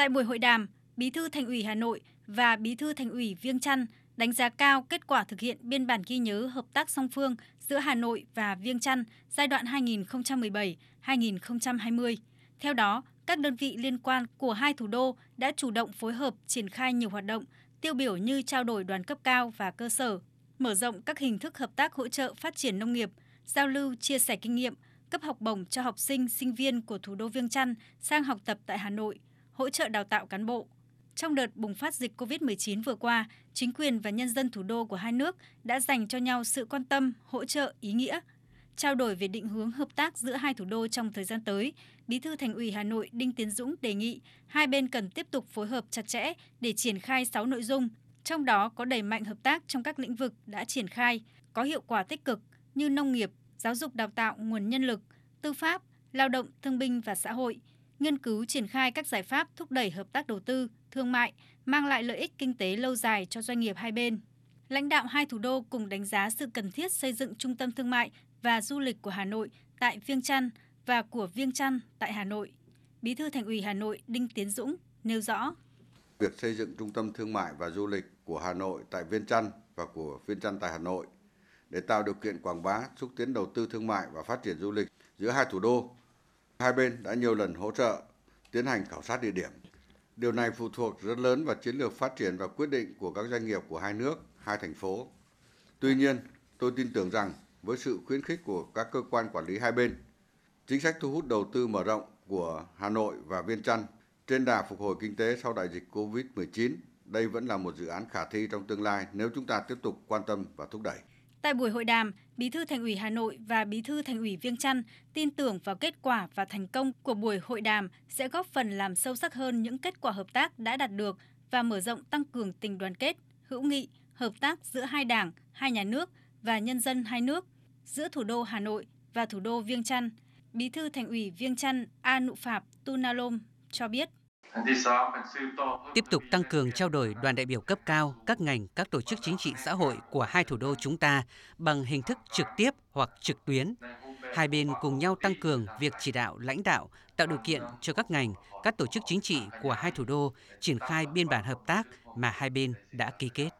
Tại buổi hội đàm, Bí thư Thành ủy Hà Nội và Bí thư Thành ủy Viêng Chăn đánh giá cao kết quả thực hiện biên bản ghi nhớ hợp tác song phương giữa Hà Nội và Viêng Chăn giai đoạn 2017-2020. Theo đó, các đơn vị liên quan của hai thủ đô đã chủ động phối hợp triển khai nhiều hoạt động tiêu biểu như trao đổi đoàn cấp cao và cơ sở, mở rộng các hình thức hợp tác hỗ trợ phát triển nông nghiệp, giao lưu chia sẻ kinh nghiệm, cấp học bổng cho học sinh, sinh viên của thủ đô Viêng Chăn sang học tập tại Hà Nội, hỗ trợ đào tạo cán bộ. Trong đợt bùng phát dịch COVID-19 vừa qua, chính quyền và nhân dân thủ đô của hai nước đã dành cho nhau sự quan tâm, hỗ trợ ý nghĩa. Trao đổi về định hướng hợp tác giữa hai thủ đô trong thời gian tới, Bí thư Thành ủy Hà Nội Đinh Tiến Dũng đề nghị hai bên cần tiếp tục phối hợp chặt chẽ để triển khai 6 nội dung, trong đó có đẩy mạnh hợp tác trong các lĩnh vực đã triển khai, có hiệu quả tích cực như nông nghiệp, giáo dục đào tạo nguồn nhân lực, tư pháp, lao động, thương binh và xã hội, nghiên cứu triển khai các giải pháp thúc đẩy hợp tác đầu tư, thương mại, mang lại lợi ích kinh tế lâu dài cho doanh nghiệp hai bên. Lãnh đạo hai thủ đô cùng đánh giá sự cần thiết xây dựng trung tâm thương mại và du lịch của Hà Nội tại Viêng Chăn và của Viêng Chăn tại Hà Nội. Bí thư Thành ủy Hà Nội Đinh Tiến Dũng nêu rõ. Việc xây dựng trung tâm thương mại và du lịch của Hà Nội tại Viêng Chăn và của Viêng Chăn tại Hà Nội để tạo điều kiện quảng bá, xúc tiến đầu tư thương mại và phát triển du lịch giữa hai thủ đô. Hai bên đã nhiều lần hỗ trợ tiến hành khảo sát địa điểm. Điều này phụ thuộc rất lớn vào chiến lược phát triển và quyết định của các doanh nghiệp của hai nước, hai thành phố. Tuy nhiên, tôi tin tưởng rằng với sự khuyến khích của các cơ quan quản lý hai bên, chính sách thu hút đầu tư mở rộng của Hà Nội và Viên Chăn trên đà phục hồi kinh tế sau đại dịch COVID-19, đây vẫn là một dự án khả thi trong tương lai nếu chúng ta tiếp tục quan tâm và thúc đẩy. Tại buổi hội đàm, Bí thư Thành ủy Hà Nội và Bí thư Thành ủy Viêng Chăn tin tưởng vào kết quả và thành công của buổi hội đàm sẽ góp phần làm sâu sắc hơn những kết quả hợp tác đã đạt được và mở rộng tăng cường tình đoàn kết, hữu nghị, hợp tác giữa hai đảng, hai nhà nước và nhân dân hai nước, giữa thủ đô Hà Nội và thủ đô Viêng Chăn. Bí thư Thành ủy Viêng Chăn A Nụ Phạp Tunalom cho biết. Tiếp tục tăng cường trao đổi đoàn đại biểu cấp cao, các ngành, các tổ chức chính trị xã hội của hai thủ đô chúng ta bằng hình thức trực tiếp hoặc trực tuyến. Hai bên cùng nhau tăng cường việc chỉ đạo lãnh đạo, tạo điều kiện cho các ngành, các tổ chức chính trị của hai thủ đô triển khai biên bản hợp tác mà hai bên đã ký kết.